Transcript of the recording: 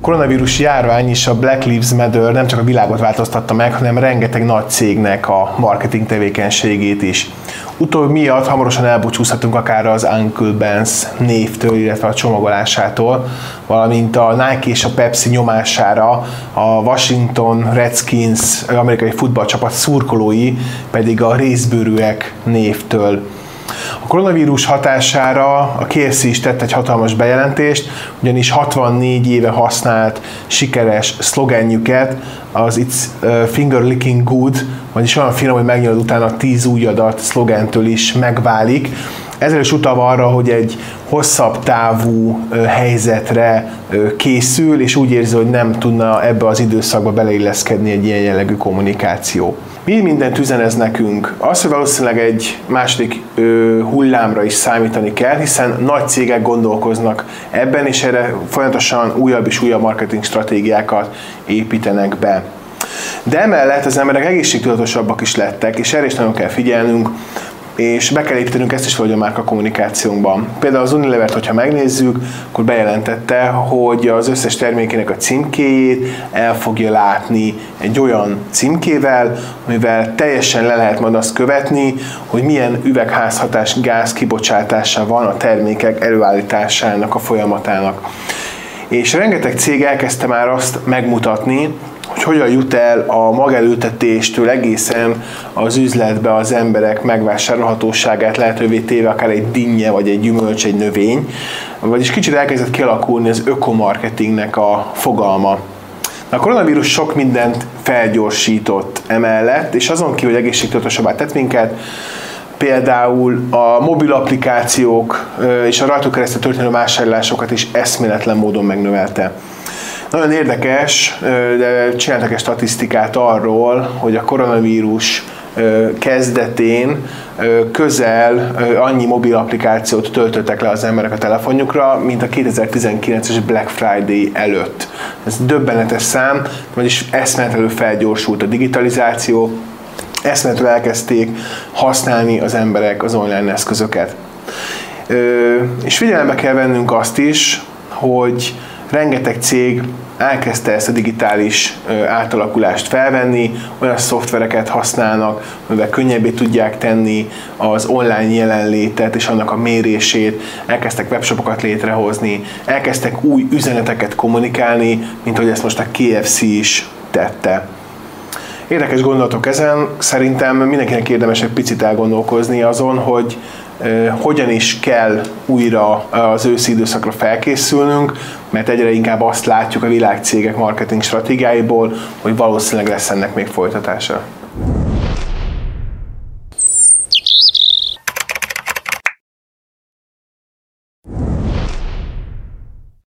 Koronavírus járvány és a Black Lives Matter nem csak a világot változtatta meg, hanem rengeteg nagy cégnek a marketing tevékenységét is. Utóbb miatt hamarosan elbúcsúzhatunk akár az Uncle Ben's névtől, illetve a csomagolásától, valamint a Nike és a Pepsi nyomására a Washington Redskins amerikai futballcsapat szurkolói pedig a részbőrűek névtől. A koronavírus hatására a KFC is tett egy hatalmas bejelentést, ugyanis 64 éve használt sikeres szlogenjüket, az It's Finger Licking Good, vagyis olyan finom, hogy megnyilad utána 10 új adat szlogentől is megválik. Ezzel is utalva arra, hogy egy hosszabb távú helyzetre készül, és úgy érzi, hogy nem tudna ebbe az időszakba beleilleszkedni egy ilyen jellegű kommunikáció. Mi mindent üzen ez nekünk? Az, hogy valószínűleg egy második ö, hullámra is számítani kell, hiszen nagy cégek gondolkoznak ebben, és erre folyamatosan újabb és újabb marketing stratégiákat építenek be. De emellett az emberek egészségtudatosabbak is lettek, és erre is nagyon kell figyelnünk, és be kell építenünk ezt is valahogy a márka kommunikációnkban. Például az Unilever, hogyha megnézzük, akkor bejelentette, hogy az összes termékének a címkéjét el fogja látni egy olyan címkével, amivel teljesen le lehet majd azt követni, hogy milyen üvegházhatás gáz kibocsátása van a termékek előállításának a folyamatának. És rengeteg cég elkezdte már azt megmutatni, hogy hogyan jut el a magelőtetéstől egészen az üzletbe az emberek megvásárolhatóságát lehetővé téve akár egy dinnye, vagy egy gyümölcs, egy növény, vagyis kicsit elkezdett kialakulni az ökomarketingnek a fogalma. A koronavírus sok mindent felgyorsított emellett, és azon kívül, hogy egészségtudatosabbá tett minket, például a mobil applikációk és a rajtuk keresztül történő vásárlásokat is eszméletlen módon megnövelte. Nagyon érdekes, de csináltak egy statisztikát arról, hogy a koronavírus kezdetén közel annyi mobil applikációt töltöttek le az emberek a telefonjukra, mint a 2019-es Black Friday előtt. Ez döbbenetes szám, vagyis eszméletlenül felgyorsult a digitalizáció, eszméletlenül elkezdték használni az emberek az online eszközöket. És figyelembe kell vennünk azt is, hogy rengeteg cég elkezdte ezt a digitális átalakulást felvenni, olyan szoftvereket használnak, amivel könnyebbé tudják tenni az online jelenlétet és annak a mérését, elkezdtek webshopokat létrehozni, elkezdtek új üzeneteket kommunikálni, mint hogy ezt most a KFC is tette. Érdekes gondolatok ezen, szerintem mindenkinek érdemes egy picit elgondolkozni azon, hogy hogyan is kell újra az őszi időszakra felkészülnünk, mert egyre inkább azt látjuk a világcégek marketing stratégiáiból, hogy valószínűleg lesz ennek még folytatása.